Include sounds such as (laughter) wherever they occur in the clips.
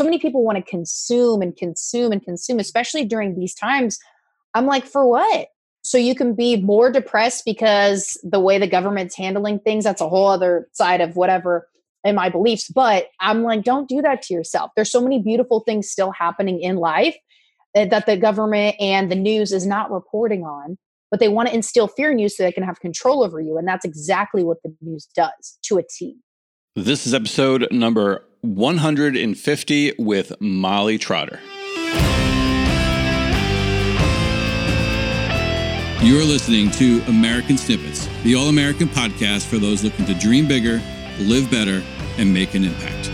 so many people want to consume and consume and consume, especially during these times. I'm like, for what? So you can be more depressed because the way the government's handling things, that's a whole other side of whatever in my beliefs. But I'm like, don't do that to yourself. There's so many beautiful things still happening in life eh, that the government and the news is not reporting on but they want to instill fear in you so they can have control over you and that's exactly what the news does to a t this is episode number 150 with molly trotter you're listening to american snippets the all-american podcast for those looking to dream bigger live better and make an impact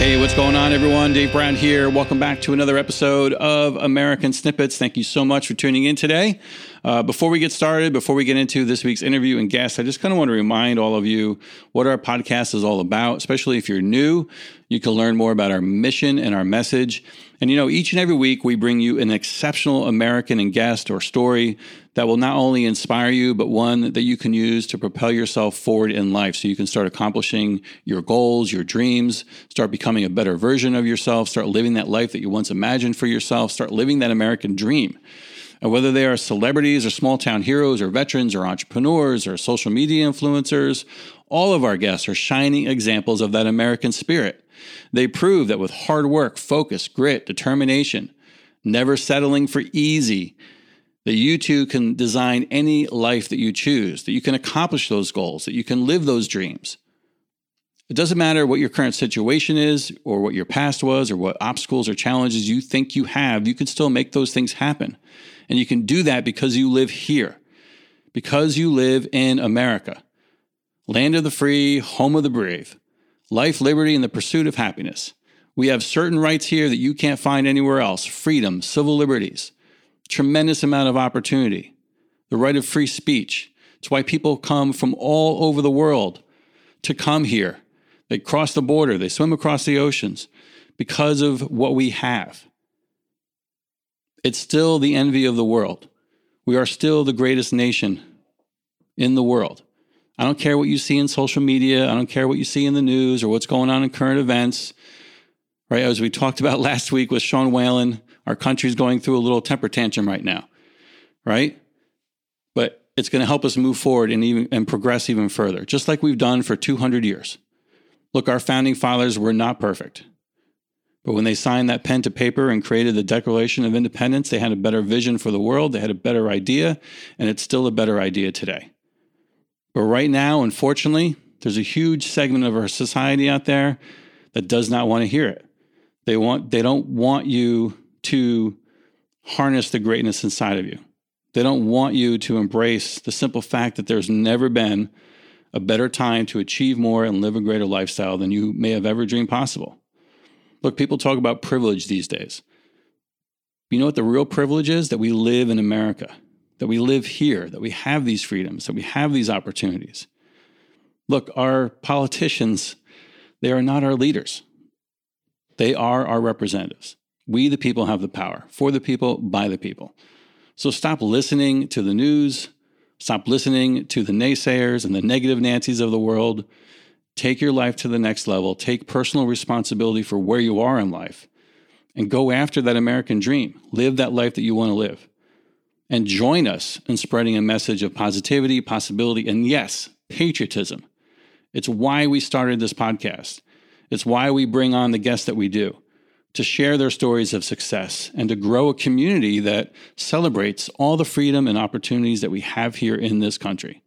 Hey, what's going on, everyone? Dave Brown here. Welcome back to another episode of American Snippets. Thank you so much for tuning in today. Uh, before we get started, before we get into this week's interview and guest, I just kind of want to remind all of you what our podcast is all about, especially if you're new. You can learn more about our mission and our message. And you know, each and every week we bring you an exceptional American and guest or story that will not only inspire you, but one that you can use to propel yourself forward in life so you can start accomplishing your goals, your dreams, start becoming a better version of yourself, start living that life that you once imagined for yourself, start living that American dream. And whether they are celebrities or small town heroes or veterans or entrepreneurs or social media influencers, all of our guests are shining examples of that American spirit. They prove that with hard work, focus, grit, determination, never settling for easy, that you too can design any life that you choose, that you can accomplish those goals, that you can live those dreams. It doesn't matter what your current situation is, or what your past was, or what obstacles or challenges you think you have, you can still make those things happen. And you can do that because you live here, because you live in America, land of the free, home of the brave life, liberty, and the pursuit of happiness. We have certain rights here that you can't find anywhere else freedom, civil liberties, tremendous amount of opportunity, the right of free speech. It's why people come from all over the world to come here. They cross the border, they swim across the oceans because of what we have. It's still the envy of the world. We are still the greatest nation in the world. I don't care what you see in social media. I don't care what you see in the news or what's going on in current events. Right? As we talked about (laughs) last week with Sean Whalen, our country's going through a little temper tantrum right now. Right? But it's going to help us move forward and even and progress even further, just like we've done for 200 years. Look, our founding fathers were not perfect. But when they signed that pen to paper and created the Declaration of Independence, they had a better vision for the world, they had a better idea, and it's still a better idea today. But right now, unfortunately, there's a huge segment of our society out there that does not want to hear it. They want they don't want you to harness the greatness inside of you. They don't want you to embrace the simple fact that there's never been a better time to achieve more and live a greater lifestyle than you may have ever dreamed possible. Look, people talk about privilege these days. You know what the real privilege is? That we live in America that we live here, that we have these freedoms, that we have these opportunities. Look, our politicians, they are not our leaders. They are our representatives. We, the people, have the power for the people, by the people. So stop listening to the news. Stop listening to the naysayers and the negative Nancy's of the world. Take your life to the next level. Take personal responsibility for where you are in life and go after that American dream. Live that life that you want to live and join us in spreading a message of positivity, possibility, and yes, patriotism. It's why we started this podcast. It's why we bring on the guests that we do to share their stories of success and to grow a community that celebrates all the freedom and opportunities that we have here in this country.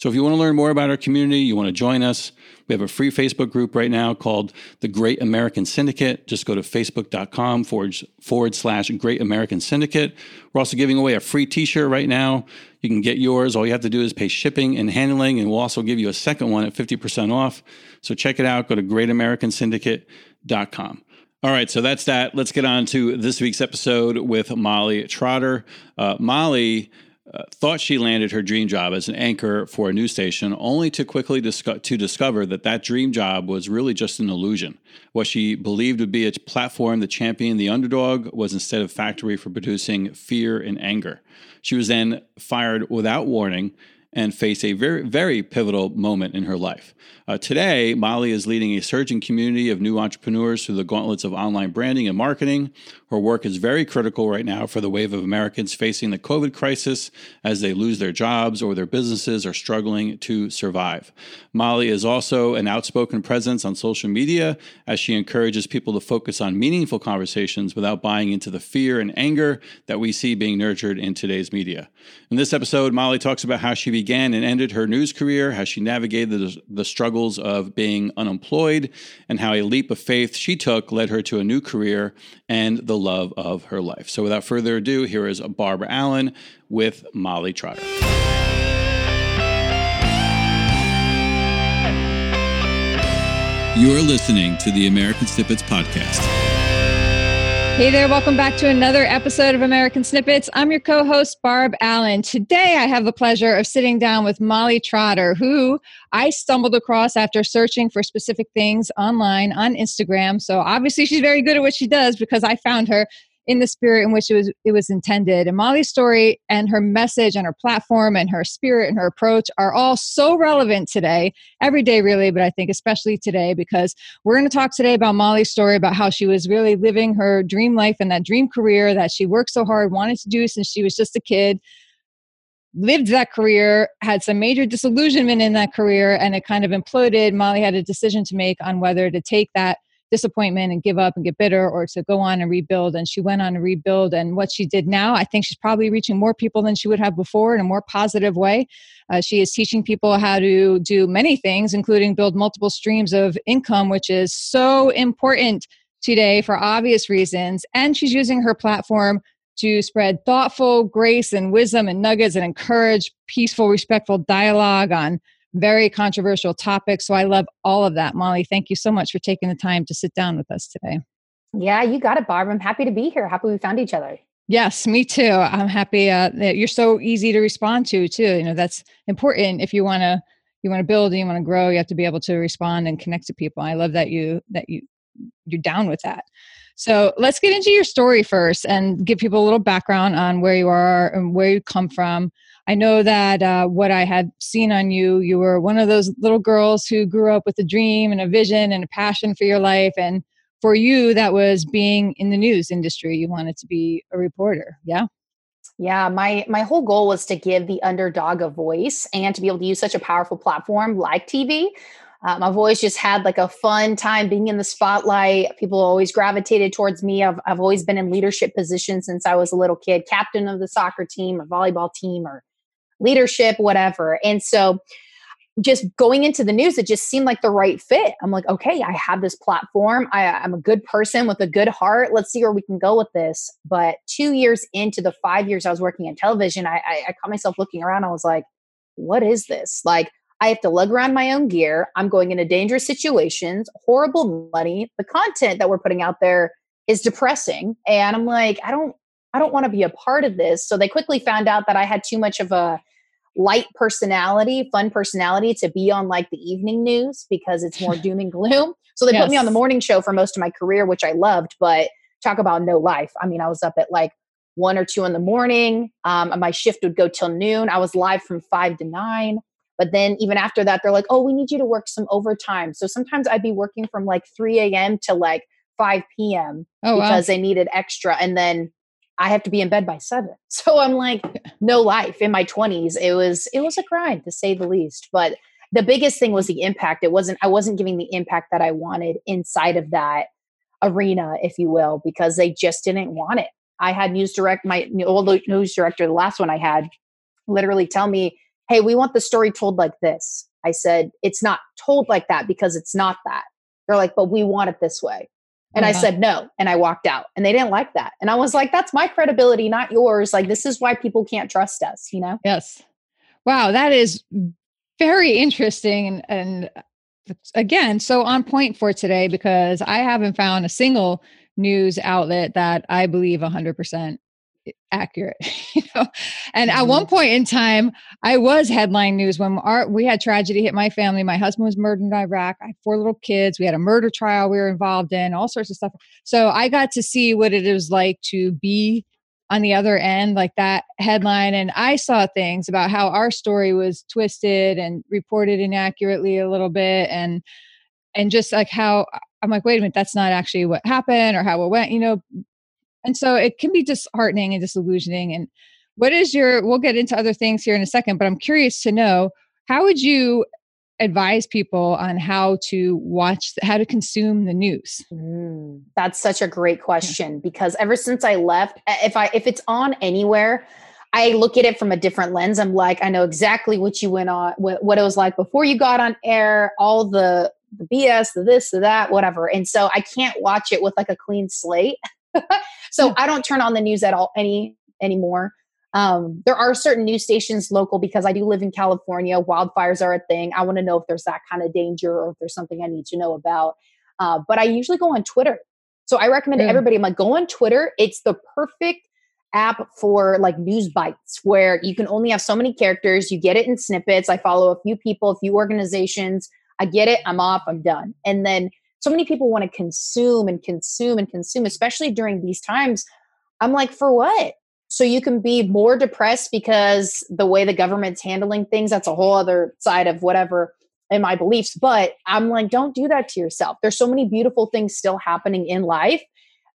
So if you want to learn more about our community, you want to join us, we have a free Facebook group right now called the Great American Syndicate. Just go to facebook.com forward, forward slash Great American Syndicate. We're also giving away a free t shirt right now. You can get yours. All you have to do is pay shipping and handling, and we'll also give you a second one at 50% off. So check it out. Go to greatamericansyndicate.com. All right, so that's that. Let's get on to this week's episode with Molly Trotter. Uh, Molly uh, thought she landed her dream job as an anchor for a news station, only to quickly disco- to discover that that dream job was really just an illusion. What she believed would be a platform that championed the underdog was instead a factory for producing fear and anger. She was then fired without warning and face a very, very pivotal moment in her life. Uh, today, Molly is leading a surging community of new entrepreneurs through the gauntlets of online branding and marketing. Her work is very critical right now for the wave of Americans facing the COVID crisis as they lose their jobs or their businesses are struggling to survive. Molly is also an outspoken presence on social media as she encourages people to focus on meaningful conversations without buying into the fear and anger that we see being nurtured in today's media. In this episode, Molly talks about how she began and ended her news career, how she navigated the, the struggles of being unemployed and how a leap of faith she took led her to a new career and the love of her life. So, without further ado, here is Barbara Allen with Molly Trotter. You're listening to the American Snippets Podcast. Hey there, welcome back to another episode of American Snippets. I'm your co host, Barb Allen. Today, I have the pleasure of sitting down with Molly Trotter, who I stumbled across after searching for specific things online on Instagram. So, obviously, she's very good at what she does because I found her in the spirit in which it was it was intended. And Molly's story and her message and her platform and her spirit and her approach are all so relevant today, every day really, but I think especially today because we're going to talk today about Molly's story about how she was really living her dream life and that dream career that she worked so hard wanted to do since she was just a kid lived that career, had some major disillusionment in that career, and it kind of imploded. Molly had a decision to make on whether to take that disappointment and give up and get bitter or to go on and rebuild. And she went on to rebuild. And what she did now, I think she's probably reaching more people than she would have before in a more positive way. Uh, she is teaching people how to do many things, including build multiple streams of income, which is so important today for obvious reasons. And she's using her platform to spread thoughtful grace and wisdom and nuggets and encourage peaceful, respectful dialogue on very controversial topic. So I love all of that. Molly, thank you so much for taking the time to sit down with us today. Yeah, you got it, Barb. I'm happy to be here. Happy we found each other. Yes, me too. I'm happy uh, that you're so easy to respond to too. You know, that's important if you want to you want to build and you want to grow, you have to be able to respond and connect to people. I love that you that you you're down with that. So let's get into your story first and give people a little background on where you are and where you come from. I know that uh, what I had seen on you, you were one of those little girls who grew up with a dream and a vision and a passion for your life. And for you, that was being in the news industry. You wanted to be a reporter. Yeah. Yeah, my my whole goal was to give the underdog a voice and to be able to use such a powerful platform like TV. Um, I've always just had like a fun time being in the spotlight. People always gravitated towards me. I've I've always been in leadership positions since I was a little kid, captain of the soccer team or volleyball team or leadership, whatever. And so just going into the news, it just seemed like the right fit. I'm like, okay, I have this platform. I, am a good person with a good heart. Let's see where we can go with this. But two years into the five years I was working in television, I, I, I caught myself looking around. I was like, what is this? Like, I have to lug around my own gear. I'm going into dangerous situations, horrible money. The content that we're putting out there is depressing. And I'm like, I don't, I don't want to be a part of this. So they quickly found out that I had too much of a light personality, fun personality to be on like the evening news because it's more (laughs) doom and gloom. So they yes. put me on the morning show for most of my career, which I loved, but talk about no life. I mean, I was up at like one or two in the morning. Um, my shift would go till noon. I was live from five to nine. But then even after that, they're like, oh, we need you to work some overtime. So sometimes I'd be working from like 3 a.m. to like 5 p.m. Oh, because wow. they needed extra. And then I have to be in bed by seven. (laughs) So I'm like, no life in my 20s. It was it was a grind to say the least. But the biggest thing was the impact. It wasn't I wasn't giving the impact that I wanted inside of that arena, if you will, because they just didn't want it. I had news direct my old news director, the last one I had, literally tell me, Hey, we want the story told like this. I said, It's not told like that because it's not that. They're like, but we want it this way. And I uh-huh. said no. And I walked out. And they didn't like that. And I was like, that's my credibility, not yours. Like, this is why people can't trust us, you know? Yes. Wow. That is very interesting. And, and again, so on point for today because I haven't found a single news outlet that I believe 100% accurate (laughs) you know and mm-hmm. at one mm-hmm. point in time i was headline news when our we had tragedy hit my family my husband was murdered in iraq i had four little kids we had a murder trial we were involved in all sorts of stuff so i got to see what it was like to be on the other end, like that headline. And I saw things about how our story was twisted and reported inaccurately a little bit. And, and just like how I'm like, wait a minute, that's not actually what happened or how it went, you know. And so it can be disheartening and disillusioning. And what is your, we'll get into other things here in a second, but I'm curious to know how would you advise people on how to watch how to consume the news mm, that's such a great question yeah. because ever since i left if i if it's on anywhere i look at it from a different lens i'm like i know exactly what you went on what, what it was like before you got on air all the the bs the this the that whatever and so i can't watch it with like a clean slate (laughs) so i don't turn on the news at all any anymore um, there are certain news stations local because I do live in California. Wildfires are a thing. I want to know if there's that kind of danger or if there's something I need to know about. Uh, but I usually go on Twitter. So I recommend mm. everybody, I'm like, go on Twitter. It's the perfect app for like news bites where you can only have so many characters. You get it in snippets. I follow a few people, a few organizations. I get it. I'm off. I'm done. And then so many people want to consume and consume and consume, especially during these times. I'm like, for what? so you can be more depressed because the way the government's handling things that's a whole other side of whatever in my beliefs but i'm like don't do that to yourself there's so many beautiful things still happening in life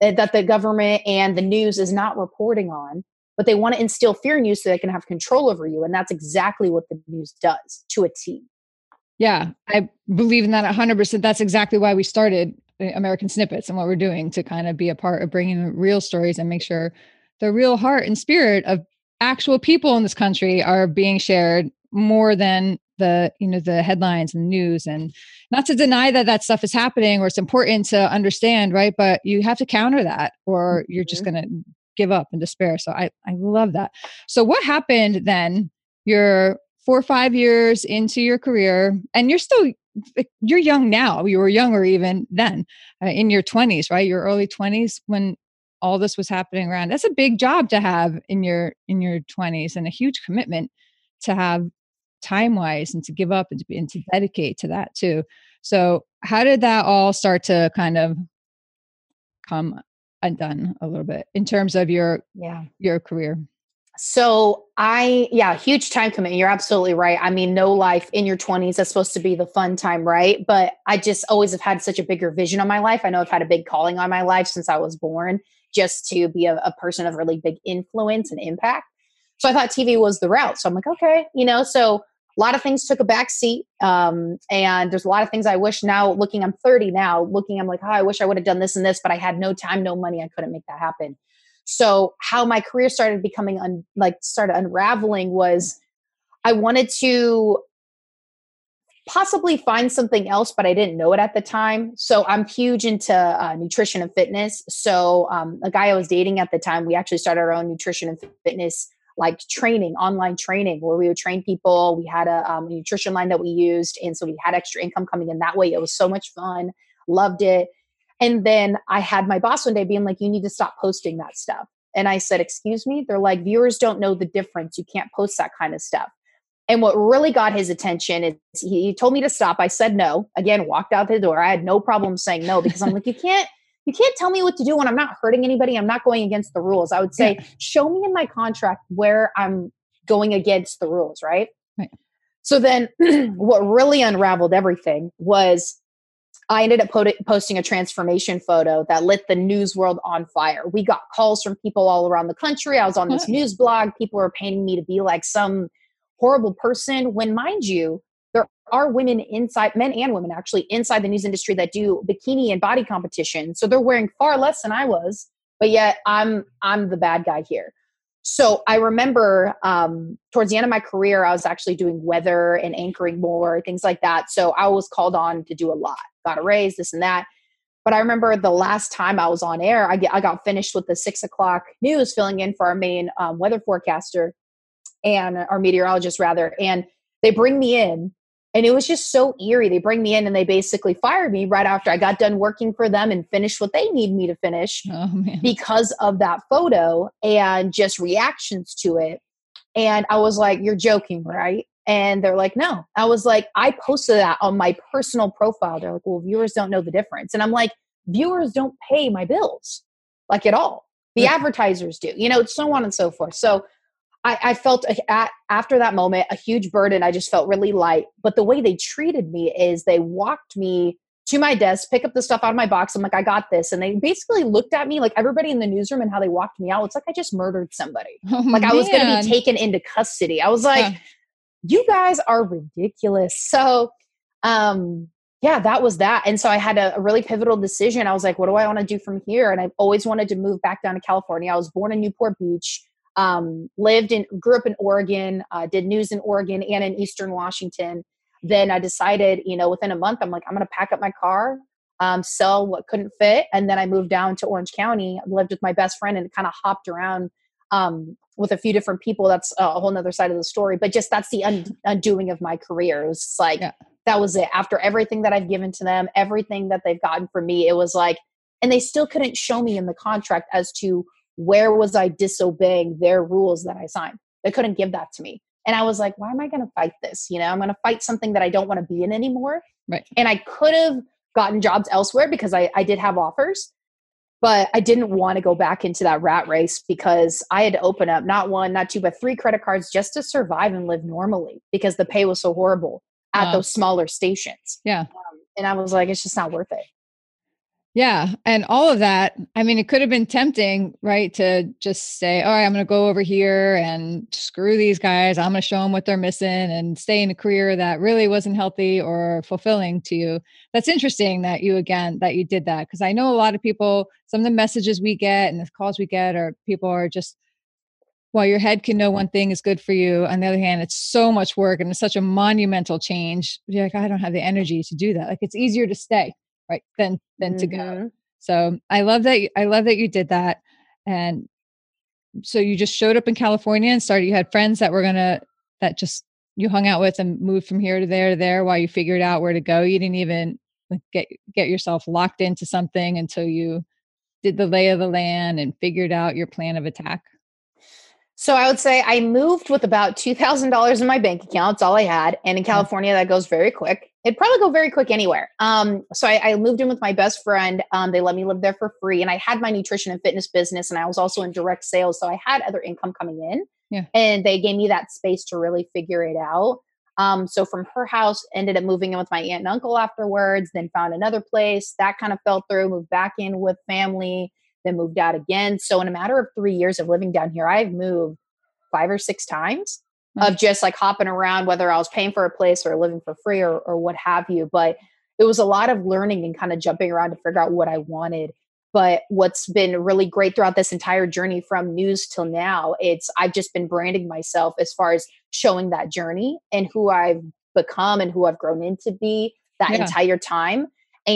eh, that the government and the news is not reporting on but they want to instill fear in you so they can have control over you and that's exactly what the news does to a t yeah i believe in that 100% that's exactly why we started eh, american snippets and what we're doing to kind of be a part of bringing real stories and make sure the real heart and spirit of actual people in this country are being shared more than the you know the headlines and news. And not to deny that that stuff is happening or it's important to understand right? But you have to counter that or you're just mm-hmm. going to give up and despair. So i i love that. So what happened then? You're four or five years into your career and you're still you're young now you were younger even then uh, in your 20s right? Your early 20s when all this was happening around. That's a big job to have in your in your 20s and a huge commitment to have time wise and to give up and to, be, and to dedicate to that too. So how did that all start to kind of come undone a little bit in terms of your yeah. your career so I, yeah, huge time commitment. You're absolutely right. I mean, no life in your 20s is supposed to be the fun time, right? But I just always have had such a bigger vision on my life. I know I've had a big calling on my life since I was born just to be a, a person of really big influence and impact. So I thought TV was the route. So I'm like, okay, you know, so a lot of things took a back seat. Um, and there's a lot of things I wish now looking, I'm 30 now, looking, I'm like, oh, I wish I would have done this and this, but I had no time, no money. I couldn't make that happen. So how my career started becoming un, like started unraveling was I wanted to possibly find something else, but I didn't know it at the time. So I'm huge into uh, nutrition and fitness. So um, a guy I was dating at the time, we actually started our own nutrition and fitness like training, online training, where we would train people. We had a um, nutrition line that we used, and so we had extra income coming in that way. It was so much fun, loved it. And then I had my boss one day being like, "You need to stop posting that stuff." And I said, "Excuse me?" They're like, "Viewers don't know the difference. You can't post that kind of stuff." And what really got his attention is he told me to stop. I said no. Again, walked out the door. I had no problem saying no because I'm like, you can't you can't tell me what to do when I'm not hurting anybody. I'm not going against the rules. I would say, yeah. show me in my contract where I'm going against the rules, right? right. So then (clears throat) what really unraveled everything was I ended up posting a transformation photo that lit the news world on fire. We got calls from people all around the country. I was on this news blog. People were painting me to be like some horrible person when mind you there are women inside men and women actually inside the news industry that do bikini and body competition so they're wearing far less than i was but yet i'm i'm the bad guy here so i remember um, towards the end of my career i was actually doing weather and anchoring more things like that. So i was called on to do a lot got a raise this and that. But i remember the last time i was on air i, get, I got finished with the six o'clock news filling in for our main um, weather forecaster and our meteorologist rather and they bring me in and it was just so eerie. They bring me in and they basically fired me right after i got done working for them and finished what they need me to finish (laughs) oh, because of that photo and just reactions to it. And i was like you're joking right? And they're like no. I was like i posted that on my personal profile. They're like well viewers don't know the difference. And i'm like viewers don't pay my bills like at all. The advertisers do you know so on and so forth. So I, I felt a, at, after that moment a huge burden. I just felt really light. But the way they treated me is they walked me to my desk, pick up the stuff out of my box. I'm like, I got this. And they basically looked at me like everybody in the newsroom and how they walked me out. It's like I just murdered somebody. (laughs) Oh, like I was going to be taken into custody. I was like, you guys are ridiculous. So, um, yeah, that was that. And so I had a, a, really pivotal decision. I was like, what do I want to do from here? And I've always wanted to move back down to California. I was born in Newport Beach um, lived in grew up in oregon uh, did news in oregon and in eastern washington. Then i decided you know within a month i'm like i'm going to pack up my car um, sell what couldn't fit and then i moved down to orange county lived with my best friend and kind of hopped around um, with a few different people. That's a whole nother side of the story but just that's the un- undoing of my career. It was like yeah. that was it. After everything that i've given to them everything that they've gotten from me it was like and they still couldn't show me in the contract as to where was I disobeying their rules that I signed? They couldn't give that to me. And I was like, why am I going to fight this? You know, I'm going to fight something that I don't want to be in anymore. Right. And I could have gotten jobs elsewhere because I, I did have offers, but I didn't want to go back into that rat race because I had to open up not one, not two, but three credit cards just to survive and live normally because the pay was so horrible at those smaller stations. Yeah. Um, and I was like, it's just not worth it. Yeah. And all of that, I mean, it could have been tempting, right? To just say, all right, I'm going to go over here and screw these guys. I'm going to show them what they're missing and stay in a career that really wasn't healthy or fulfilling to you. That's interesting that you, again, that you did that. Cause I know a lot of people, some of the messages we get and the calls we get are people are just, while your head can know one thing is good for you, on the other hand, it's so much work and it's such a monumental change. You're like, I don't have the energy to do that. Like it's easier to stay right than than mm-hmm. to go mm-hmm. so i love that you, i love that you did that and so you just showed up in california and started you had friends that were gonna that just you hung out with and moved from here to there to there while you figured out where to go you didn't even get get yourself locked into something until you did the lay of the land and figured out your plan of attack so I would say I moved with about $2,000 in my bank account. It's all I had. And in mm. California, that goes very quick. It'd probably go very quick anywhere. Um, so I, I, moved in with my best friend. Um, they let me live there for free. And I had my nutrition and fitness business, and I was also in direct sales. So I had other income coming in. Yeah. And they gave me that space to really figure it out. Um, so from her house, ended up moving in with my aunt and uncle afterwards, then found another place. That kind of fell through, moved back in with family then moved out again. So in a matter of three years of living down here, I've moved five or six times mm-hmm. of just like hopping around, whether I was paying for a place or living for free or, or what have you. But it was a lot of learning and kind of jumping around to figure out what I wanted. But what's been really great throughout this entire journey from news till now, it's I've just been branding myself as far as showing that journey and who I've become and who I've grown into be that yeah. entire time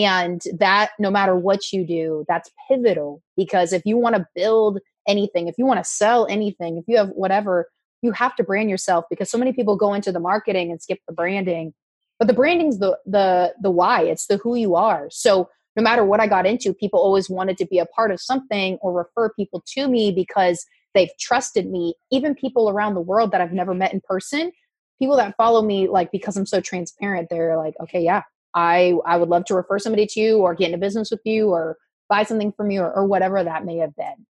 and that, no matter what you do, that's pivotal because if you want to build anything, if you want to sell anything, if you have whatever, you have to brand yourself because so many people go into the marketing and skip the branding. But the branding's the the the why, it's the who you are. So no matter what I got into, people always wanted to be a part of something or refer people to me because they've trusted me. Even people around the world that I've never met in person, people that follow me like because I'm so transparent, they're like, okay, yeah, I I would love to refer somebody to you or get into business with you or buy something from you or, or whatever that may have been.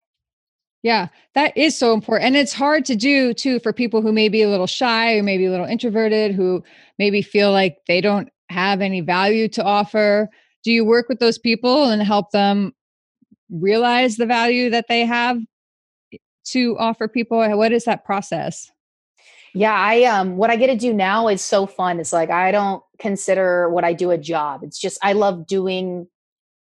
Yeah, that is so important. And it's hard to do too for people who may be a little shy or maybe a little introverted, who maybe feel like they don't have any value to offer. Do you work with those people and help them realize the value that they have eh, to offer people? What is that process? Yeah, I um what I get to do now is so fun. It's like I don't consider what I do a job. It's just I love doing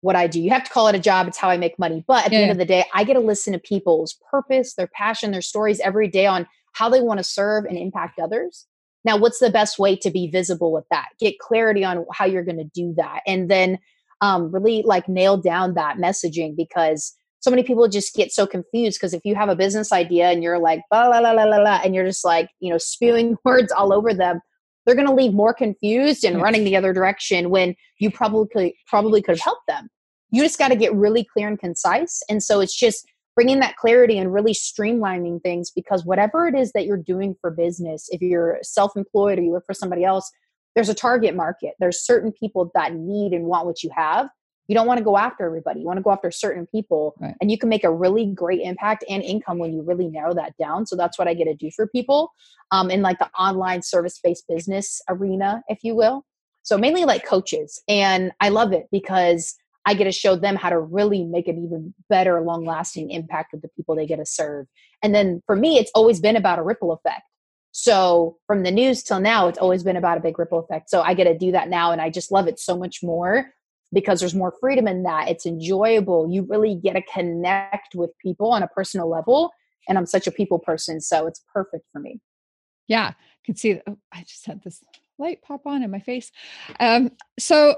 what I do. You have to call it a job. It's how I make money. But at yeah. the end of the day, I get to listen to people's purpose, their passion, their stories every day on how they want to serve and impact others. Now, what's the best way to be visible with that? Get clarity on how you're going to do that. And then um, really like nail down that messaging because so many people just get so confused because if you have a business idea and you're like la la la la la and you're just like you know spewing (laughs) words all over them they're going to leave more confused and running the other direction when you probably probably could have helped them. You just got to get really clear and concise and so it's just bringing that clarity and really streamlining things because whatever it is that you're doing for business if you're self-employed or you work for somebody else there's a target market. There's certain people that need and want what you have you don't want to go after everybody. You want to go after certain people. Right. And you can make a really great impact and income when you really narrow that down. So that's what I get to do for people um, in like the online service based business arena, if you will. So mainly like coaches. And I love it because I get to show them how to really make an even better, long lasting impact with the people they get to serve. And then for me, it's always been about a ripple effect. So from the news till now, it's always been about a big ripple effect. So I get to do that now, and I just love it so much more because there's more freedom in that. It's enjoyable. You really get to connect with people on a personal level. And I'm such a people person, so it's perfect for me. Yeah, I can see. Oh, I just had this light pop on in my face. Um, so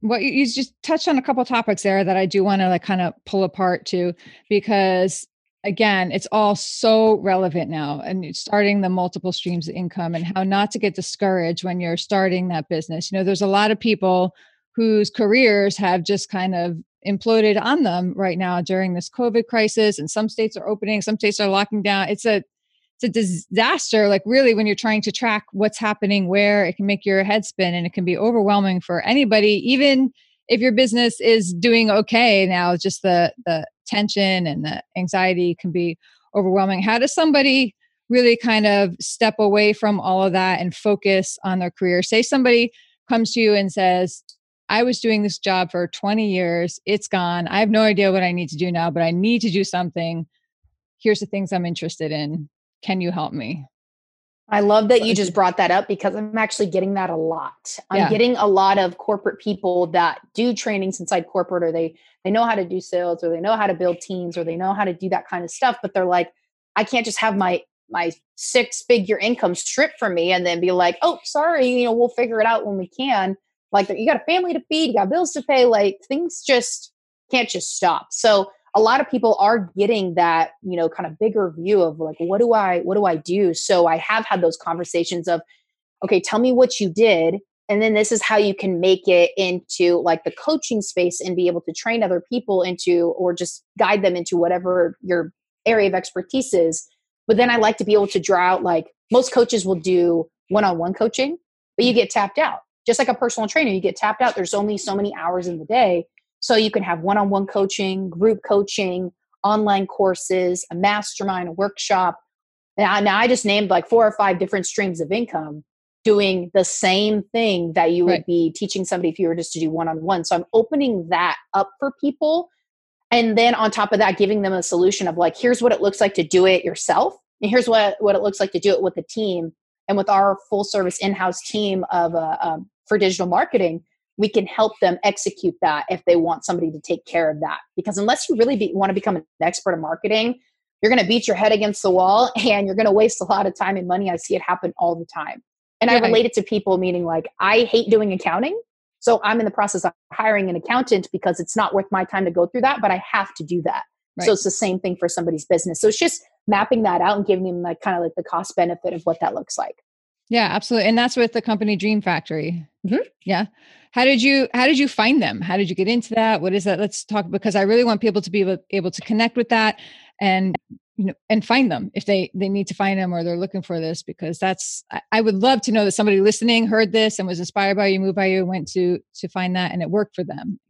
what you, you just touched on a couple topics there that I do want to like kind of pull apart too, because again, it's all so relevant now and starting the multiple streams of income and how not to get discouraged when you're starting that business. You know, there's a lot of people whose careers have just kind of imploded on them right now during this COVID crisis and some states are opening, some states are locking down. It's a it's a disaster like really when you're trying to track what's happening where it can make your head spin and it can be overwhelming for anybody even if your business is doing okay now just the the tension and the anxiety can be overwhelming how does somebody really kind of step away from all of that and focus on their career say somebody comes to you and says I was doing this job for 20 years. It's gone. I have no idea what I need to do now, but I need to do something. Here's the things I'm interested in. Can you help me? I love that you just brought that up because I'm actually getting that a lot. I'm yeah. getting a lot of corporate people that do trainings inside corporate or they they know how to do sales or they know how to build teams or they know how to do that kind of stuff but they're like I can't just have my my six figure income stripped from me and then be like, "Oh, sorry, you know, we'll figure it out when we can." Like you got a family to feed, you got bills to pay, like things just can't just stop. So a lot of people are getting that you know kind of bigger view of like what do i what do i do? So i have had those conversations of okay tell me what you did and then this is how you can make it into like the coaching space and be able to train other people into or just guide them into whatever your area of expertise is. But then i like to be able to draw out like most coaches will do one-on-one coaching but you get tapped out just like a personal trainer you get tapped out there's only so many hours in the day so you can have one on one coaching, group coaching, online courses, a mastermind, a workshop. Now, now I just named like four or five different streams of income doing the same thing that you would right. be teaching somebody if you were just to do one on one. So I'm opening that up for people. And then on top of that, giving them a solution of like, here's what it looks like to do it yourself. And here's what, what it looks like to do it with a team. And with our full service in house team of uh, um, for digital marketing, we can help them execute that if they want somebody to take care of that. Because unless you really be, want to become an expert in marketing, you're going to beat your head against the wall (laughs) and you're going to waste a lot of time and money. I see it happen all the time. And yeah. I relate it to people, meaning like, I hate doing accounting. So I'm in the process of hiring an accountant because it's not worth my time to go through that, but I have to do that. Right. So it's the same thing for somebody's business. So it's just mapping that out and giving them like kind of like the cost benefit of what that looks like. Yeah, absolutely. And that's with the company Dream Factory. Mm-hmm. Yeah. How did you how did you find them? How did you get into that? What is that? Let's talk because I really want people to be able, able to connect with that and you know and find them if they they need to find them or they're looking for this because that's I, I would love to know that somebody listening heard this and was inspired by you, moved by you, went to to find that and it worked for them.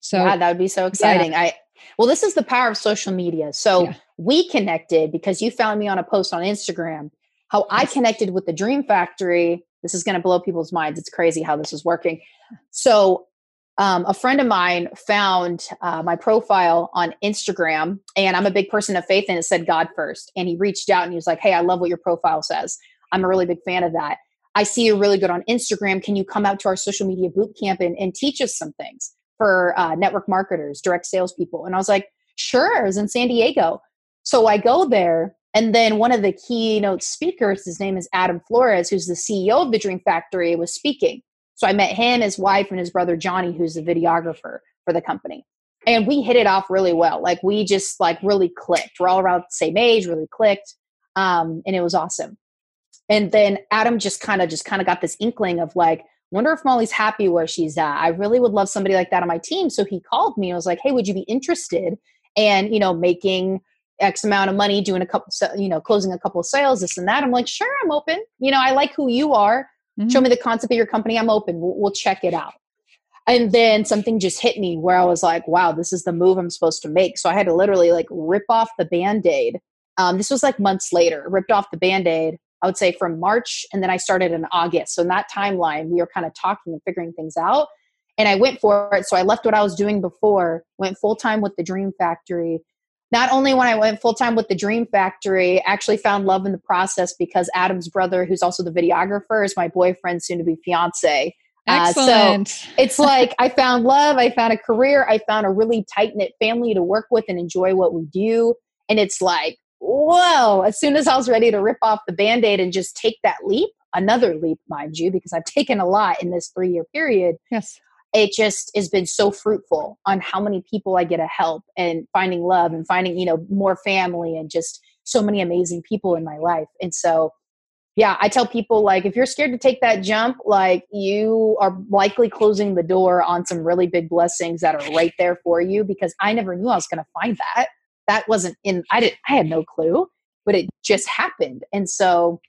So yeah, that would be so exciting. Yeah. I well, this is the power of social media. So yeah. We connected because you found me on a post on Instagram how I connected with the Dream Factory. This is going to blow people's minds. It's crazy how this is working. So, um, a friend of mine found uh, my profile on Instagram, and I'm a big person of faith, and it said God first. And he reached out and he was like, Hey, I love what your profile says. I'm a really big fan of that. I see you're really good on Instagram. Can you come out to our social media boot camp and, and teach us some things for uh, network marketers, direct salespeople? And I was like, Sure, I was in San Diego. So I go there and then one of the keynote speakers, his name is Adam Flores, who's the CEO of the Dream Factory, was speaking. So I met him, his wife, and his brother Johnny, who's the videographer for the company. And we hit it off really well. Like we just like really clicked. We're all around the same age, really clicked. Um, and it was awesome. And then Adam just kind of just kind of got this inkling of like, wonder if Molly's happy where she's at. I really would love somebody like that on my team. So he called me and was like, Hey, would you be interested? And you know, making X amount of money doing a couple, you know, closing a couple of sales, this and that. I'm like, sure, I'm open. You know, I like who you are. Mm-hmm. Show me the concept of your company. I'm open. We'll, we'll check it out. and then something just hit me where I was like, wow, this is the move I'm supposed to make. So I had to literally like rip off the band aid. Um, this was like months later, ripped off the band aid, I would say from March, and then I started in August. So in that timeline, we were kind of talking and figuring things out. And I went for it. So I left what I was doing before, went full time with the Dream Factory. Not only when I went full time with the Dream Factory, actually found love in the process because Adam's brother, who's also the videographer, is my boyfriend, soon to be fiance. Excellent. Uh, so it's like I found love, I found a career, I found a really tight knit family to work with and enjoy what we do. And it's like, whoa, as soon as I was ready to rip off the band aid and just take that leap, another leap, mind you, because I've taken a lot in this three year period. Yes. It just has been so fruitful on how many people I get to help and finding love and finding, you know, more family and just so many amazing people in my life. And so yeah, I tell people like if you're scared to take that jump, like you are likely closing the door on some really big blessings that are right there for you because I never knew I was going to find that. That wasn't in I didn't I had no clue, but it just happened. And so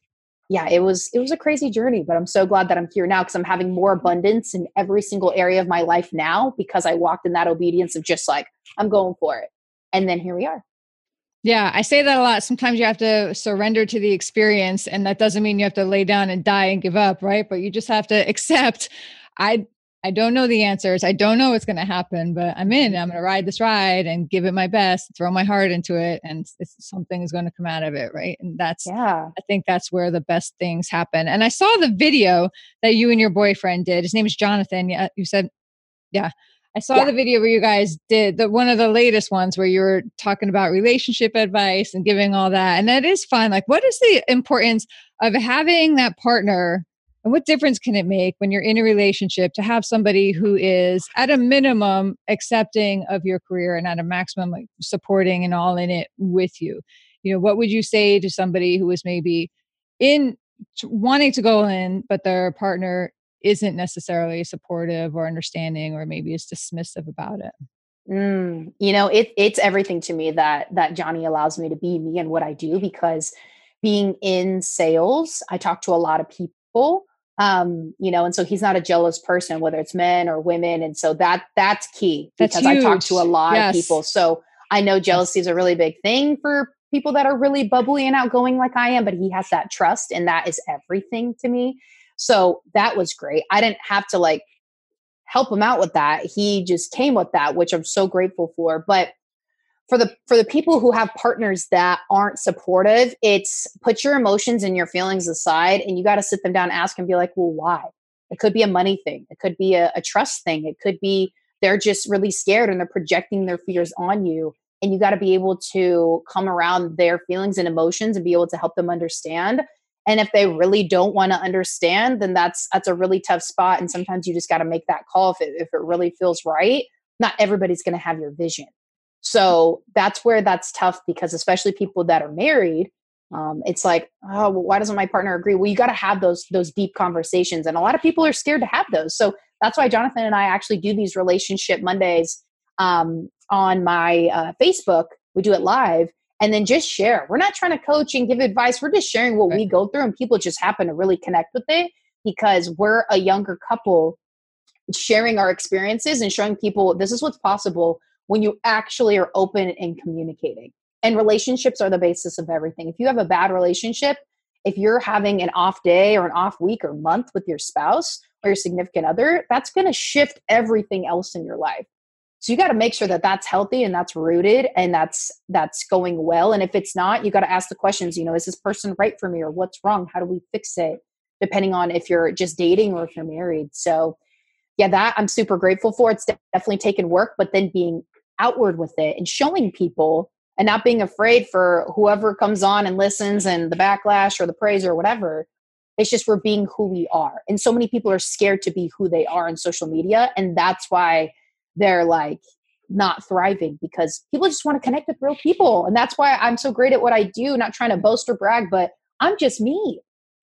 yeah, it was it was a crazy journey, but I'm so glad that I'm here now because I'm having more abundance in every single area of my life now because I walked in that obedience of just like I'm going for it. And then here we are. Yeah, I say that a lot. Sometimes you have to surrender to the experience, and that doesn't mean you have to lay down and die and give up, right? But you just have to (laughs) accept. I I don't know the answers. I don't know what's going to happen, but I'm in. I'm going to mm-hmm. ride this ride and give it my best, throw my heart into it, and something is going to come out of it, right? And that's yeah. I think that's where the best things happen. And I saw the video that you and your boyfriend did. His name is Jonathan. Yeah, you said, yeah. I saw yeah. the video where you guys did the one of the latest ones where you were talking about relationship advice and giving all that. And that is fun. Like, what is the importance of having that partner? And what difference can it make when you're in a relationship to have somebody who is at a minimum accepting of your career and at a maximum like supporting and all in it with you? You know, what would you say to somebody who is maybe in wanting to go in, but their partner isn't necessarily supportive or understanding or maybe is dismissive about it mm, you know it, it's everything to me that that johnny allows me to be me and what i do because being in sales i talk to a lot of people um you know and so he's not a jealous person whether it's men or women and so that that's key because i talk to a lot yes. of people so i know jealousy is a really big thing for people that are really bubbly and outgoing like i am but he has that trust and that is everything to me so that was great. I didn't have to like help him out with that. He just came with that, which I'm so grateful for. But for the for the people who have partners that aren't supportive, it's put your emotions and your feelings aside and you got to sit them down, ask and be like, well, why? It could be a money thing. It could be a, a trust thing. It could be they're just really scared and they're projecting their fears on you. And you got to be able to come around their feelings and emotions and be able to help them understand and if they really don't want to understand then that's that's a really tough spot and sometimes you just got to make that call if it, if it really feels right not everybody's going to have your vision so that's where that's tough because especially people that are married um, it's like oh well, why doesn't my partner agree well you got to have those those deep conversations and a lot of people are scared to have those so that's why jonathan and i actually do these relationship mondays um, on my uh, facebook we do it live and then just share. We're not trying to coach and give advice. We're just sharing what right. we go through, and people just happen to really connect with it because we're a younger couple sharing our experiences and showing people this is what's possible when you actually are open and communicating. And relationships are the basis of everything. If you have a bad relationship, if you're having an off day or an off week or month with your spouse or your significant other, that's going to shift everything else in your life. So you got to make sure that that's healthy and that's rooted and that's that's going well. And if it's not you got to ask the questions you know is this person right for me or what's wrong? How do we fix it? Depending on if you're just dating or if you're married. So yeah that i'm super grateful for. It's definitely taken work but then being outward with it and showing people and not being afraid for whoever comes on and listens and the backlash or the praise or whatever it's just we're being who we are and so many people are scared to be who they are on social media and that's why they're like not thriving because people just want to connect with real people. And that's why I'm so great at what I do, not trying to boast or brag, but I'm just me.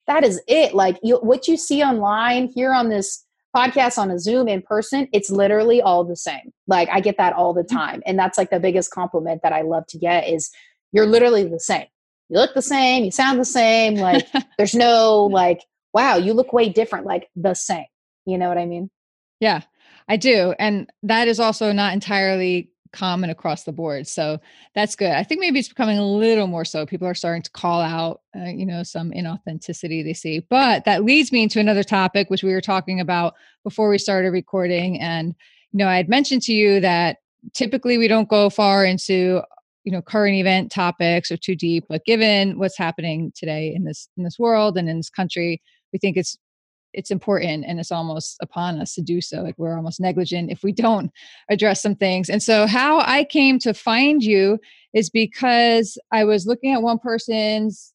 That is it. Like you, what you see online here on this podcast on a Zoom in person, it's literally all the same. Like I get that all the mm-hmm. time. And that's like the biggest compliment that I love to get is you're literally the same. You look the same, you sound the same. Like (laughs) there's no like, wow, you look way different, like the same. You know what I mean? Yeah. I do. And that is also not entirely common across the board. So that's good. I think maybe it's becoming a little more so. People are starting to call out, uh, you know, some inauthenticity they see. But that leads me into another topic, which we were talking about before we started recording. And, you know, I had mentioned to you that typically we don't go far into you know current event topics or too deep but given what's happening today in this in this world and in this country we think it's it's important and it's almost upon us to do so like we're almost negligent if we don't address some things and so how i came to find you is because i was looking at one person's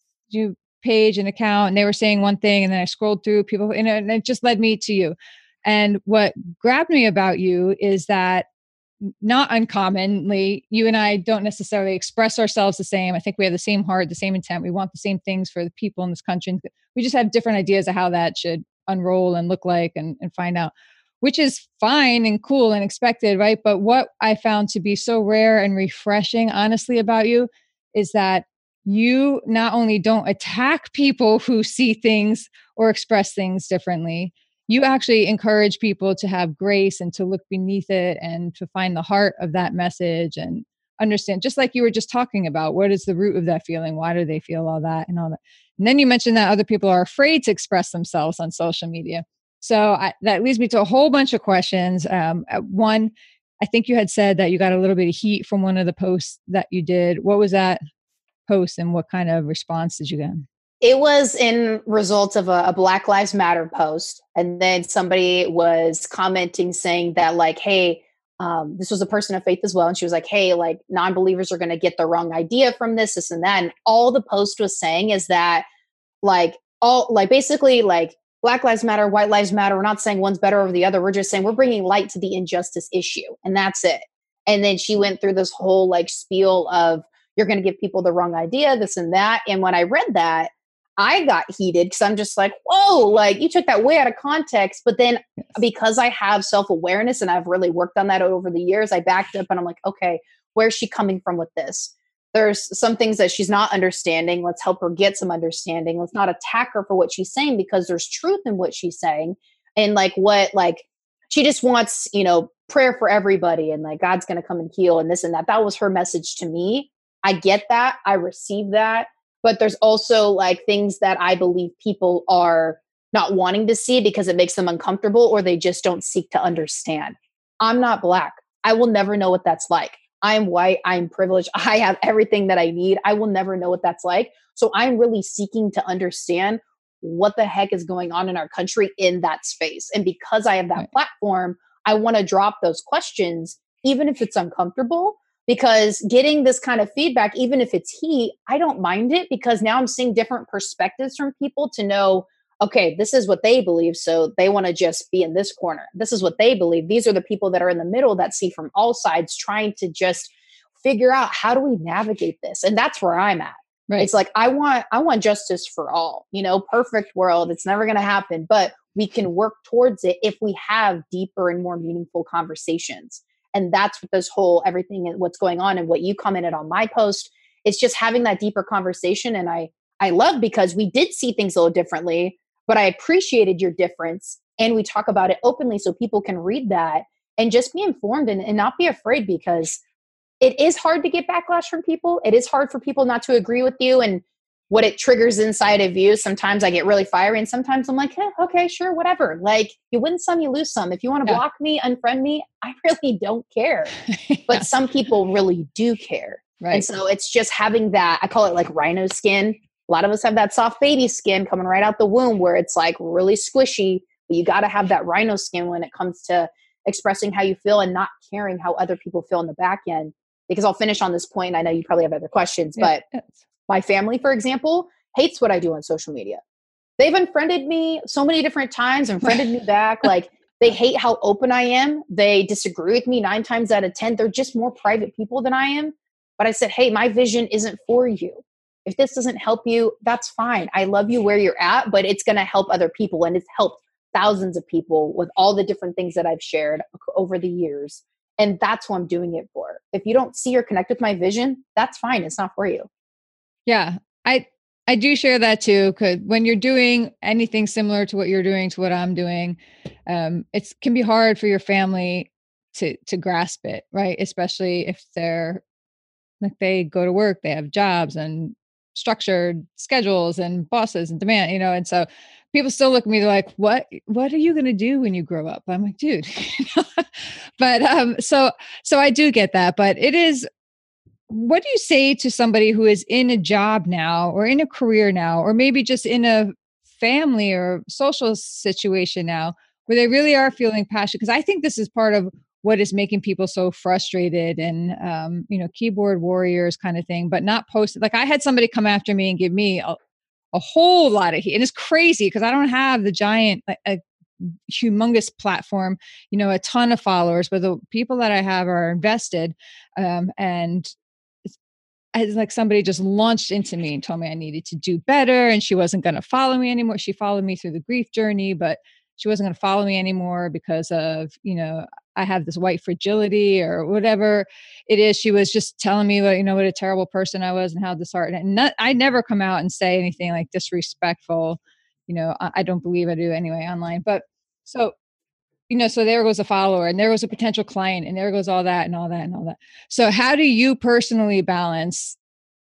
page and account and they were saying one thing and then i scrolled through people and it just led me to you and what grabbed me about you is that not uncommonly, you and I don't necessarily express ourselves the same. I think we have the same heart, the same intent. We want the same things for the people in this country. We just have different ideas of how that should unroll and look like and, and find out, which is fine and cool and expected, right? But what I found to be so rare and refreshing, honestly, about you is that you not only don't attack people who see things or express things differently, you actually encourage people to have grace and to look beneath it and to find the heart of that message and understand just like you were just talking about what is the root of that feeling? Why do they feel all that and all that? And then you mentioned that other people are afraid to express themselves on social media. So I, that leads me to a whole bunch of questions. Um, one i think you had said that you got a little bit of heat from one of the posts that you did. What was that post and what kind of response did you get? It was in result of a, a, Black Lives Matter post, and then somebody was commenting saying that like, "Hey, um, this was a person of faith as well," and she was like, "Hey, like non-believers are going to get the wrong idea from this, this, and that." And all the post was saying is that like all like basically like Black Lives Matter, White Lives Matter. We're not saying one's better over the other. We're just saying we're bringing light to the injustice issue, and that's it. And then she went through this whole like spiel of you're going to give people the wrong idea, this and that. And when I read that, I got heated because I'm just like, whoa, like you took that way out of context. But then because I have self awareness and I've really worked on that over the years, I backed up and I'm like, okay, where's she coming from with this? There's some things that she's not understanding. Let's help her get some understanding. Let's not attack her for what she's saying because there's truth in what she's saying. And like what, like, she just wants, you know, prayer for everybody and like God's going to come and heal and this and that. That was her message to me. I get that. I receive that but there's also like things that I believe people are not wanting to see because it makes them uncomfortable or they just don't seek to understand. I'm not black. I will never know what that's like. I'm white. I'm privileged. (laughs) I have everything that I need. I will never know what that's like. So I'm really seeking to understand what the heck is going on in our country in that space. And because I have that right. platform, I want to drop those questions, even if it's uncomfortable, because getting this kind of feedback even if it's heat i don't mind it because now i'm seeing different perspectives from people to know okay this is what they believe so they want to just be in this corner. This is what they believe. These are the people that are in the middle that see from all sides trying to just figure out how do we navigate this? And that's where i'm at. Right. it's like i want i want justice for all you know perfect world it's never going to happen but we can work towards it if we have deeper and more meaningful conversations and that's what this whole everything and what's going on and what you commented on my post it's just having that deeper conversation. And i i love because we did see things a little differently but i appreciated your difference. And we talk about it openly so people can read that and just be informed and, and not be afraid because it is hard to get backlash from people. It is hard for people not to agree with you and what it triggers inside of you. Sometimes I get really fiery, and sometimes I'm like, eh, okay, sure, whatever. Like you win some, you lose some. If you want to yeah. block me, unfriend me, (laughs) I really don't care. (laughs) yeah. But some people really do care. Right. And so it's just having that, I call it like rhino skin. A lot of us have that soft baby skin coming right out the womb where it's like really squishy, but you got to have that rhino skin when it comes to expressing how you feel and not caring how other people feel in the back end. Because I'll finish on this point. I know you probably have other questions, yeah. but my family, for example, hates what I do on social media. They've unfriended me so many different times, unfriended me (laughs) back. Like they hate how open I am. They disagree with me nine times out of 10. They're just more private people than I am. But I said, hey, my vision isn't for you. If this doesn't help you, that's fine. I love you where you're at, but it's going to help other people. And it's helped thousands of people with all the different things that I've shared over the years. And that's what I'm doing it for. If you don't see or connect with my vision, that's fine. It's not for you. Yeah. I I do share that too. Cause when you're doing anything similar to what you're doing to what I'm doing, um, it can be hard for your family to to grasp it, right? Especially if they're like they go to work, they have jobs and structured schedules and bosses and demand, you know, and so people still look at me like what what are you going to do when you grow up i'm like dude (laughs) but um so so i do get that but it is what do you say to somebody who is in a job now or in a career now or maybe just in a family or social situation now where they really are feeling passion? Because i think this is part of what is making people so frustrated and um, you know keyboard warriors kind of thing but not posted like i had somebody come after me and give me a, a whole lot of heat and it's crazy because i don't have the giant a, a humongous platform you know a ton of followers but the people that i have are invested um, and as like somebody just launched into me and told me I needed to do better and she wasn't going to follow me anymore. She followed me through the grief journey, but she wasn't going to follow me anymore because of, you know, I have this white fragility or whatever it is. She was just telling me what, you know, what a terrible person I was and how disheartened. And not, I never come out and say anything like disrespectful. You know, I, I don't believe I do anyway online. But so you know, so there goes a follower and there goes a potential client and there goes all that and all that and all that. So, how do you personally balance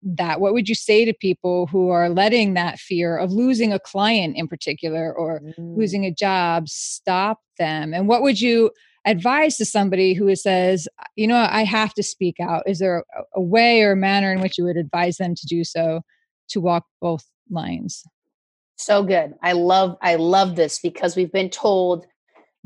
that? What would you say to people who are letting that fear of losing a client in particular or mm. losing a job stop them? And what would you advise to somebody who says, you know, I have to speak out? Is there a, a way or a manner in which you would advise them to do so to walk both lines? So good. I love I love this because we've been told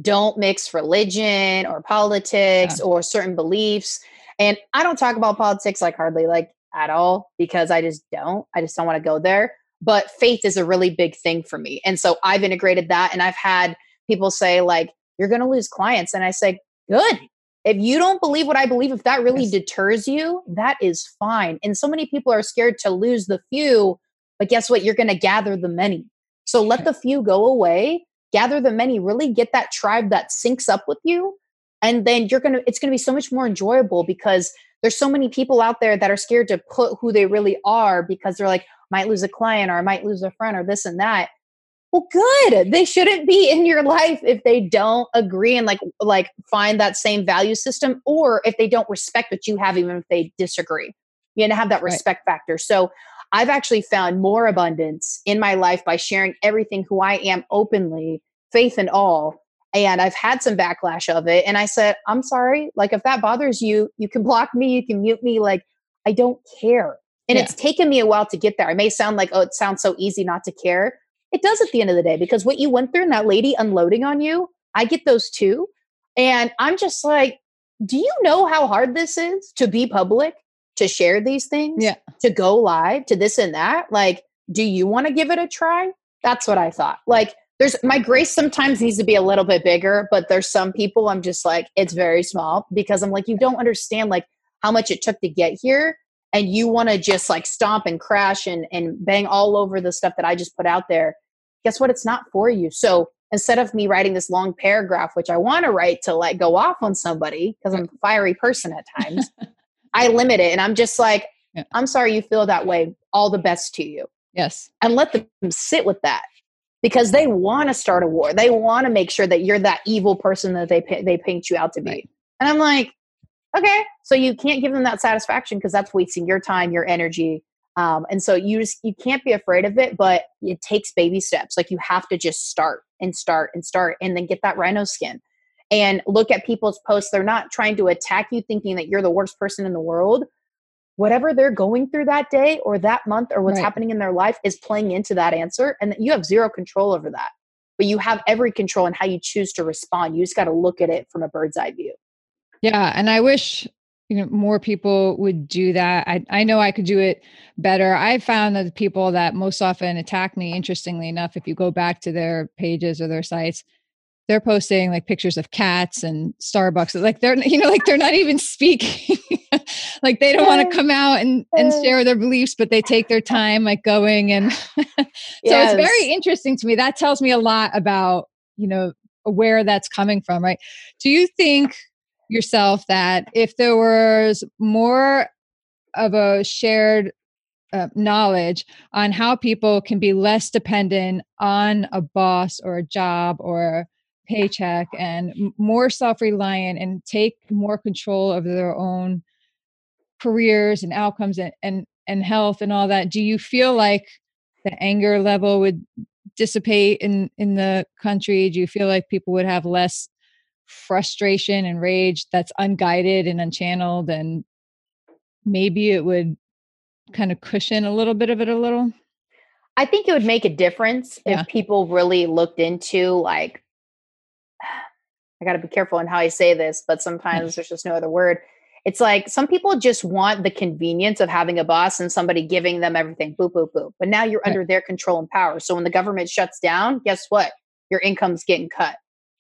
don't mix religion or politics yeah. or certain beliefs. And I don't talk about politics like hardly like at all because I just don't. I just don't want to go there. But faith is a really big thing for me. And so I've integrated that and I've had people say like you're going to lose clients and I say good. If you don't believe what I believe if that really yes. deters you, that is fine. And so many people are scared to lose the few, but guess what? You're going to gather the many. So let the few go away gather the many, really get that tribe that syncs up with you. And then you're going to, it's going to be so much more enjoyable because there's so many people out there that are scared to put who they really are because they're like, might lose a client or I might lose a friend or this and that. Well, good. They shouldn't be in your life if they don't agree and like like find that same value system, or if they don't respect what you have, even if they disagree. You have to have that respect right. factor. So I've actually found more abundance in my life by sharing everything who I am openly, faith and all. And I've had some backlash of it. And I said, I'm sorry. Like, if that bothers you, you can block me, you can mute me. Like, I don't care. And yeah. it's taken me a while to get there. I may sound like, oh, it sounds so easy not to care. It does at the end of the day because what you went through and that lady unloading on you, I get those too. And I'm just like, do you know how hard this is to be public? to share these things, yeah. to go live, to this and that. Like, do you want to give it a try? That's what I thought. Like, there's my grace sometimes needs to be a little bit bigger, but there's some people I'm just like, it's very small because I'm like, you don't understand like how much it took to get here. And you want to just like stomp and crash and, and bang all over the stuff that I just put out there. Guess what? It's not for you. So instead of me writing this long paragraph, which I want to write to like go off on somebody because I'm a fiery person at times, (laughs) I limit it and I'm just like, yeah. I'm sorry you feel that way. All the best to you. Yes. And let them sit with that because they want to start a war. They want to make sure that you're that evil person that they they paint you out to be. Right. And I'm like, okay, so you can't give them that satisfaction because that's wasting your time, your energy. Um, and so you just you can't be afraid of it, but it takes baby steps. Like you have to just start and start and start, and then get that rhino skin and look at people's posts. They're not trying to attack you thinking that you're the worst person in the world. Whatever they're going through that day or that month or what's right. happening in their life is playing into that answer. And you have zero control over that. But you have every control in how you choose to respond. You just got to look at it from a bird's eye view. Yeah. And I wish you know more people would do that I, I know i could do it better i found that the people that most often attack me interestingly enough if you go back to their pages or their sites they're posting like pictures of cats and Starbucks. Like they're, you know, like they're not even speaking. (laughs) like they don't want to come out and, and share their beliefs, but they take their time like going. And (laughs) so yes. it's very interesting to me. That tells me a lot about, you know, where that's coming from, right? Do you think yourself that if there was more of a shared uh, knowledge on how people can be less dependent on a boss or a job or paycheck and more self-reliant and take more control of their own careers and outcomes and, and and health and all that do you feel like the anger level would dissipate in in the country do you feel like people would have less frustration and rage that's unguided and unchanneled and maybe it would kind of cushion a little bit of it a little i think it would make a difference yeah. if people really looked into like i got to be careful in how i say this but sometimes there's just no other word it's like some people just want the convenience of having a boss and somebody giving them everything, boop, boop, boop. But now you're right. under their control and power. So when the government shuts down, guess what? Your income's getting cut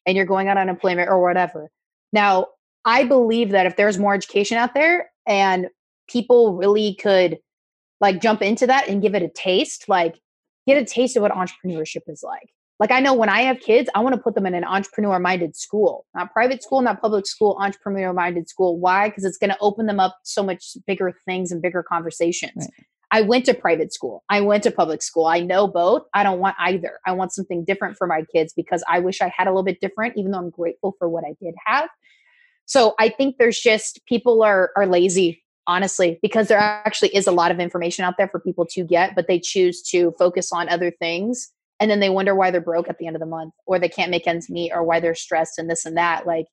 and you're going on unemployment or whatever. Now, I believe that if there's more education out there and people really could like jump into that and give it a taste, like get a taste of what entrepreneurship is like. Like I know when I have kids, I want to put them in an entrepreneur minded school, not private school, not public school, entrepreneur minded school. Why? Because it's going to open them up so much bigger things and bigger conversations. Right. I went to private school. I went to public school. I know both. I don't want either. I want something different for my kids because I wish I had a little bit different, even though I'm grateful for what I did have. So I think there's just people are are lazy, honestly, because there actually is a lot of information out there for people to get, but they choose to focus on other things and then they wonder why they're broke at the end of the month or they can't make ends meet or why they're stressed and this and that like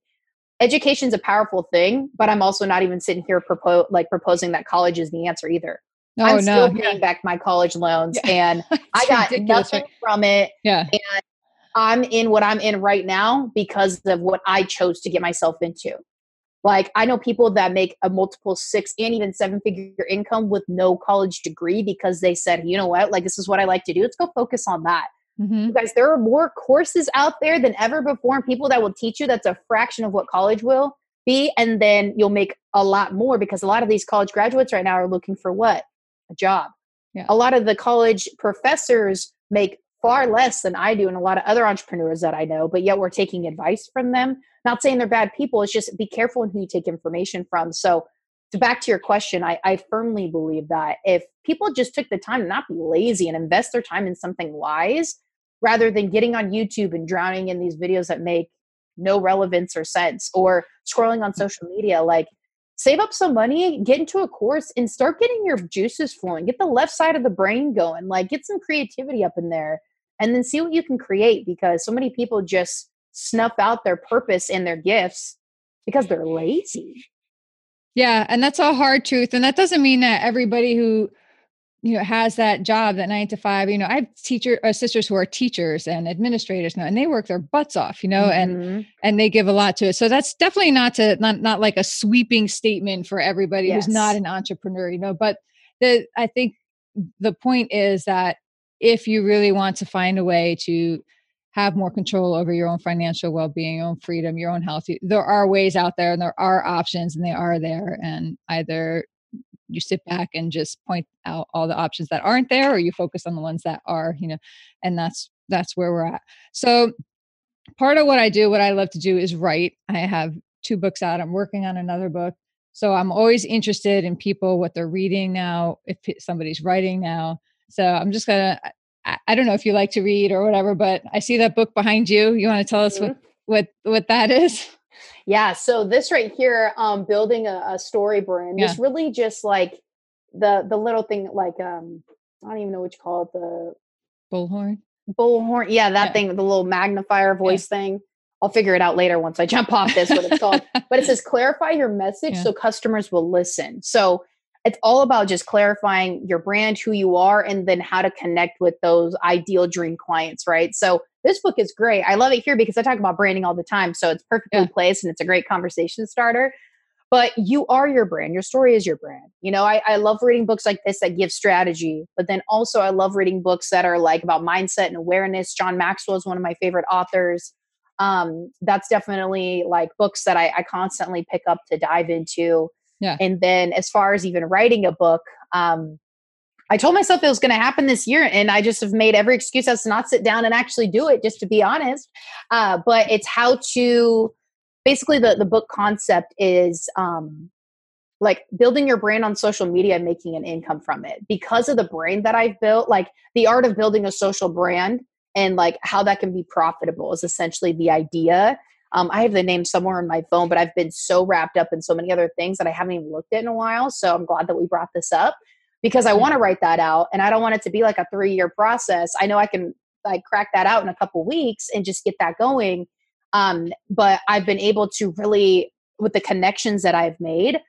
education's a powerful thing but i'm also not even sitting here propo- like proposing that college is the answer either oh, i'm still paying yeah. back my college loans yeah. and (laughs) i got nothing right? from it yeah and i'm in what i'm in right now because of what i chose to get myself into like I know people that make a multiple six and even seven figure income with no college degree because they said, you know what, like this is what I like to do. Let's go focus on that. Mm-hmm. You guys, there are more courses out there than ever before, and people that will teach you that's a fraction of what college will be. And then you'll make a lot more because a lot of these college graduates right now are looking for what? A job. Yeah. A lot of the college professors make far less than I do and a lot of other entrepreneurs that I know, but yet we're taking advice from them. Not saying they're bad people, it's just be careful in who you take information from. So, to back to your question, I, I firmly believe that if people just took the time to not be lazy and invest their time in something wise, rather than getting on YouTube and drowning in these videos that make no relevance or sense, or scrolling on mm. social media, like save up some money, get into a course, and start getting your juices flowing. Get the left side of the brain going. Like, get some creativity up in there and then see what you can create because so many people just snuff out their purpose and their gifts because they're lazy. Yeah, and that's a hard truth. And that doesn't mean that everybody who you know has that job that nine to five you know i have teacher uh, sisters who are teachers and administrators now and they work their butts off you know mm-hmm. and and they give a lot to it so that's definitely not to not not like a sweeping statement for everybody yes. who's not an entrepreneur you know but the i think the point is that if you really want to find a way to have more control over your own financial well-being your own freedom your own health there are ways out there and there are options and they are there and either you sit back and just point out all the options that aren't there or you focus on the ones that are you know and that's that's where we're at. So part of what i do what i love to do is write. I have two books out i'm working on another book. So i'm always interested in people what they're reading now if somebody's writing now so I'm just gonna. I, I don't know if you like to read or whatever, but I see that book behind you. You want to tell us mm-hmm. what what what that is? Yeah. So this right here, um, building a, a story brand yeah. is really just like the the little thing, like um, I don't even know what you call it, the bullhorn. Bullhorn. Yeah, that yeah. thing, the little magnifier voice yeah. thing. I'll figure it out later once I jump off this, what it's called. (laughs) but it says clarify your message so customers will listen. So it's all about just clarifying your brand, who you are, and then how to connect with those ideal dream clients, right? So this book is great. I love it here because I talk about branding all the time. So it's perfectly yeah. placed and it's a great conversation starter. But you are your brand. Your story is your brand. You know, I, I love reading books like this that give strategy, but then also I love reading books that are like about mindset and awareness. John Maxwell is one of my favorite authors. Um, that's definitely like books that I, I constantly pick up to dive into yeah. And then as far as even writing a book, um, I told myself it was going to happen this year, and I just have made every excuse as to not sit down and actually do it, just to be honest. Uh, but it's how to basically the the book concept is um, like building your brand on social media and making an income from it because of the brand that I've built, like the art of building a social brand and like how that can be profitable is essentially the idea. Um, I have the name somewhere on my phone, but I've been so wrapped up in so many other things that I haven't even looked at in a while. So I'm glad that we brought this up because I mm-hmm. want to write that out and I don't want it to be like a three year process. I know I can like crack that out in a couple weeks and just get that going. Um, but I've been able to really, with the connections that I've made,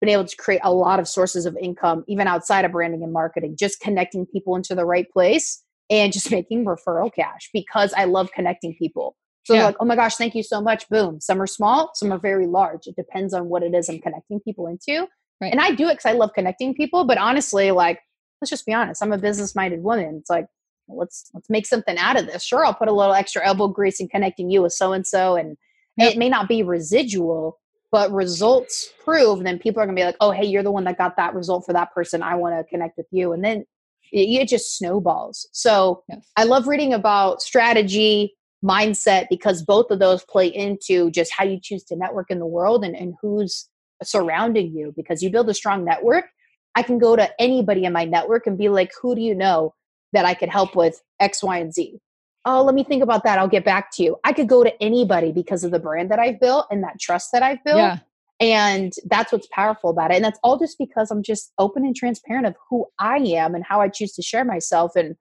been able to create a lot of sources of income, even outside of branding and marketing, just connecting people into the right place and just (laughs) making referral cash because I love connecting people. So yeah. like, oh my gosh, thank you so much. Boom. Some are small, some are very large. It depends on what it is I'm connecting people into. Right. And I do it because I love connecting people. But honestly, like, let's just be honest. I'm a business minded woman. It's like, let's let's make something out of this. Sure, I'll put a little extra elbow grease in connecting you with so and so, and it may not be residual, but results prove. Then people are gonna be like, oh, hey, you're the one that got that result for that person. I want to connect with you, and then it, it just snowballs. So yes. I love reading about strategy, mindset, because both of those play into just how you choose to network in the world and, and who's surrounding you. Because you build a strong network. I can go to anybody in my network and be like, who do you know? that I could help with X, Y, and Z. Oh, let me think about that. I'll get back to you. I could go to anybody because of the brand that I've built and that trust that I've built. Yeah. And that's what's powerful about it. And that's all just because I'm just open and transparent of who I am and how I choose to share myself and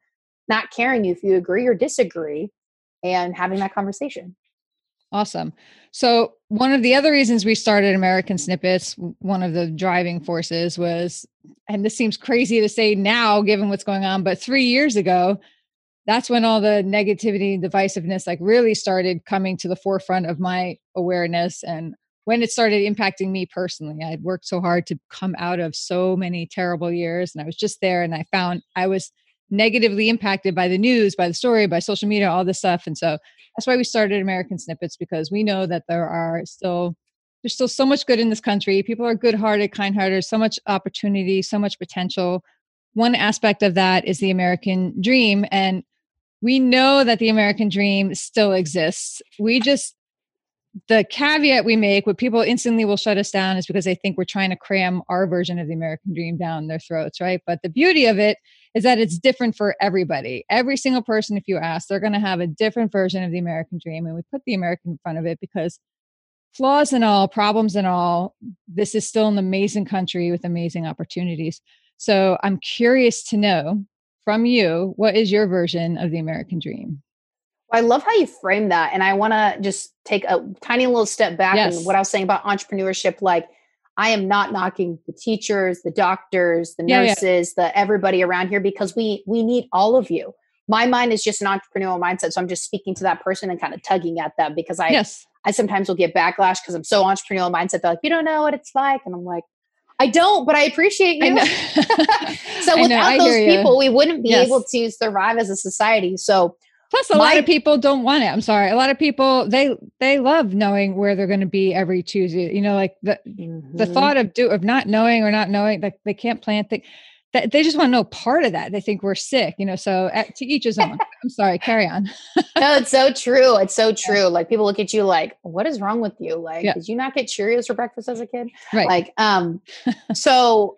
not caring if you agree or disagree and having that conversation. Awesome. So, one of the other reasons we started American Snippets, one of the driving forces was, and this seems crazy to say now given what's going on, but three years ago, that's when all the negativity and divisiveness like really started coming to the forefront of my awareness and when it started impacting me personally. I had worked so hard to come out of so many terrible years and I was just there and I found I was negatively impacted by the news, by the story, by social media, all this stuff. And so that's why we started American Snippets because we know that there are still there's still so much good in this country. People are good-hearted, kind-hearted, so much opportunity, so much potential. One aspect of that is the American dream and we know that the American dream still exists. We just the caveat we make what people instantly will shut us down is because they think we're trying to cram our version of the american dream down their throats right but the beauty of it is that it's different for everybody every single person if you ask they're going to have a different version of the american dream and we put the american in front of it because flaws and all problems and all this is still an amazing country with amazing opportunities so i'm curious to know from you what is your version of the american dream I love how you frame that. And I want to just take a tiny little step back yes. and what I was saying about entrepreneurship. Like, I am not knocking the teachers, the doctors, the nurses, yeah, yeah. the everybody around here because we we need all of you. My mind is just an entrepreneurial mindset, so I'm just speaking to that person and kind of tugging at them because I yes. I sometimes will get backlash because I'm so entrepreneurial mindset. They're like, you don't know what it's like, and I'm like, I don't, but I appreciate you. (laughs) (laughs) I so without those people, we wouldn't be yes. able to survive as a society. So Plus, a My, lot of people don't want it. I'm sorry. A lot of people they they love knowing where they're going to be every Tuesday. You know, like the mm-hmm. the thought of do of not knowing or not knowing like they can't plan things. That they just want to know part of that. They think we're sick. You know, so at, to each his own. (laughs) I'm sorry. Carry on. no, it's so true. It's so (laughs) true. Yeah. Like people look at you like, what is wrong with you? Like, yeah. did you not get Cheerios for breakfast as a kid? Right. Like, um, so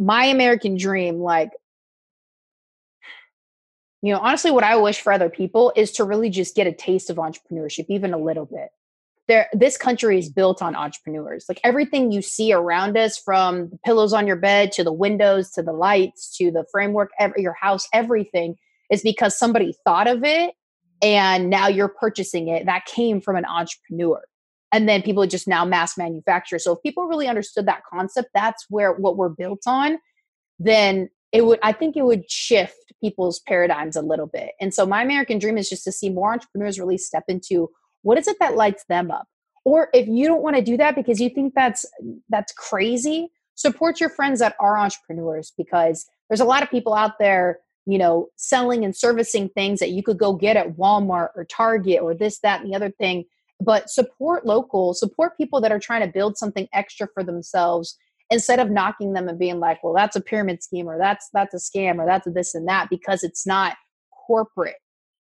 my American dream, like you know honestly what i wish for other people is to really just get a taste of entrepreneurship even a little bit. There this country is built on entrepreneurs. Like everything you see around us from the pillows on your bed to the windows to the lights to the framework every, your house everything is because somebody thought of it and now you're purchasing it that came from an entrepreneur. And then people just now mass manufacture. So if people really understood that concept that's where what we're built on then it would i think it would shift people's paradigms a little bit. And so my american dream is just to see more entrepreneurs really step into what is it that lights them up? Or if you don't want to do that because you think that's that's crazy support your friends that are entrepreneurs because there's a lot of people out there you know selling and servicing things that you could go get at walmart or target or this that and the other thing. But support local support people that are trying to build something extra for themselves instead of knocking them and being like, well, that's a pyramid scheme or that's that's a scam or that's a this and that because it's not corporate.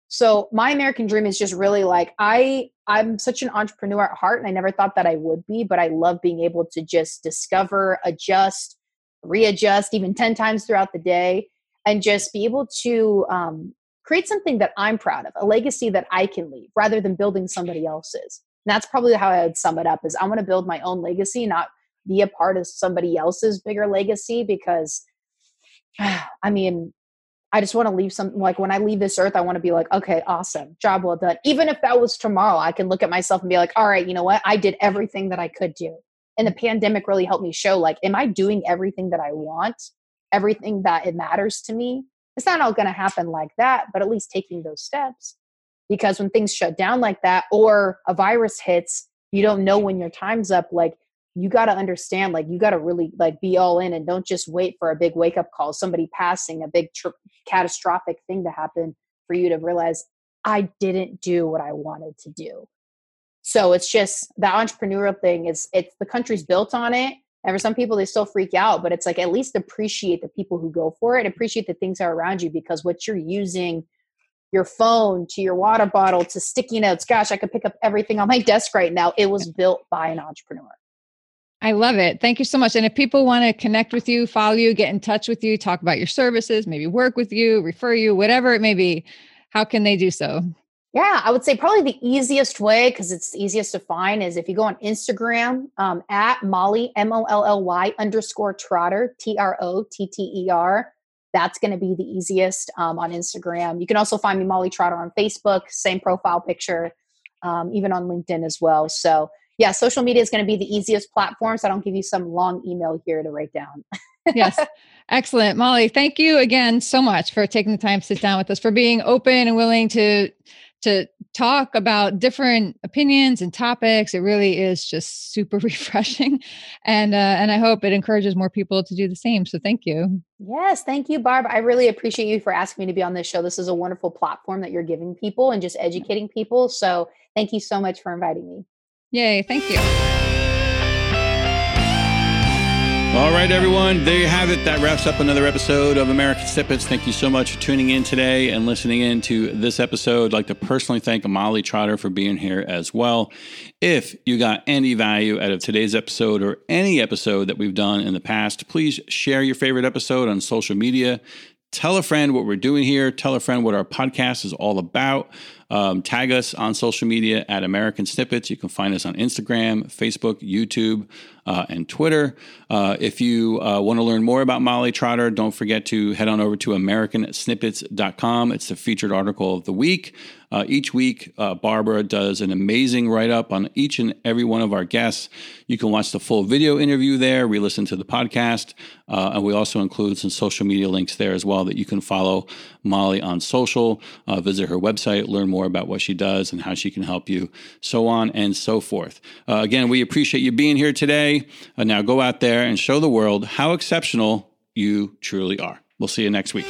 So my American dream is just really like I I'm such an entrepreneur at heart and I never thought that I would be, but I love being able to just discover, adjust, readjust even 10 times throughout the day and just be able to um, create something that I'm proud of, a legacy that I can leave rather than building somebody else's. And that's probably how I would sum it up is I want to build my own legacy, not be a part of somebody else's bigger legacy because (sighs) I mean, I just want to leave some like when I leave this earth, I want to be like, okay, awesome, job well done. Even if that was tomorrow, I can look at myself and be like, all right, you know what? I did everything that I could do. And the pandemic really helped me show like, am I doing everything that I want? Everything that it matters to me? It's not all gonna happen like that, but at least taking those steps. Because when things shut down like that or a virus hits, you don't know when your time's up. Like you got to understand like you got to really like be all in and don't just wait for a big wake up call somebody passing a big tr- catastrophic thing to happen for you to realize i didn't do what i wanted to do. So it's just the entrepreneurial thing is it's the country's built on it and for some people they still freak out but it's like at least appreciate the people who go for it appreciate the things that are around you because what you're using your phone to your water bottle to sticky notes gosh i could pick up everything on my (laughs) desk right now. It was built by an entrepreneur I love it. Thank you so much. And if people want to connect with you, follow you, get in touch with you, talk about your services, maybe work with you, refer you, whatever it may be, how can they do so? Yeah, I would say probably the easiest way because it's easiest to find is if you go on Instagram um, at Molly M O L L Y underscore Trotter T R O T T E R. That's going to be the easiest um, on Instagram. You can also find me Molly Trotter on Facebook, same profile picture, um, even on LinkedIn as well. So yeah, social media is going to be the easiest platform. So I don't give you some long email here to write down. (laughs) yes. Excellent. Molly, thank you again so much for taking the time to sit down with us, for being open and willing to to talk about different opinions and topics. It really is just super (laughs) refreshing, and uh, and I hope it encourages more people to do the same. So thank you. Yes, thank you, Barb. I really appreciate you for asking me to be on this show. This is a wonderful platform that you're giving people and just educating people. So thank you so much for inviting me. Yay, thank you. All right, everyone. There you have it. That wraps up another episode of American Snippets. Thank you so much for tuning in today and listening in to this episode. I'd like to personally thank Molly Trotter for being here as well. If you got any value out of today's episode or any episode that we've done in the past, please share your favorite episode on social media. Tell a friend what we're doing here. Tell a friend what our podcast is all about. Um, tag us on social media at American Snippets. You can find us on Instagram, Facebook, YouTube, uh, and Twitter. Uh, if you uh, want to learn more about Molly Trotter, don't forget to head on over to AmericanSnippets.com. It's the featured article of the week. Uh, each week, uh, Barbara does an amazing write up on each and every one of our guests. You can watch the full video interview there, re listen to the podcast, uh, and we also include some social media links there as well that you can follow Molly on social, visit her website, learn more more about what she does and how she can help you, so on and so forth. Uh, again, we appreciate you being here today. Uh, now go out there and show the world how exceptional you truly are. We'll see you next week.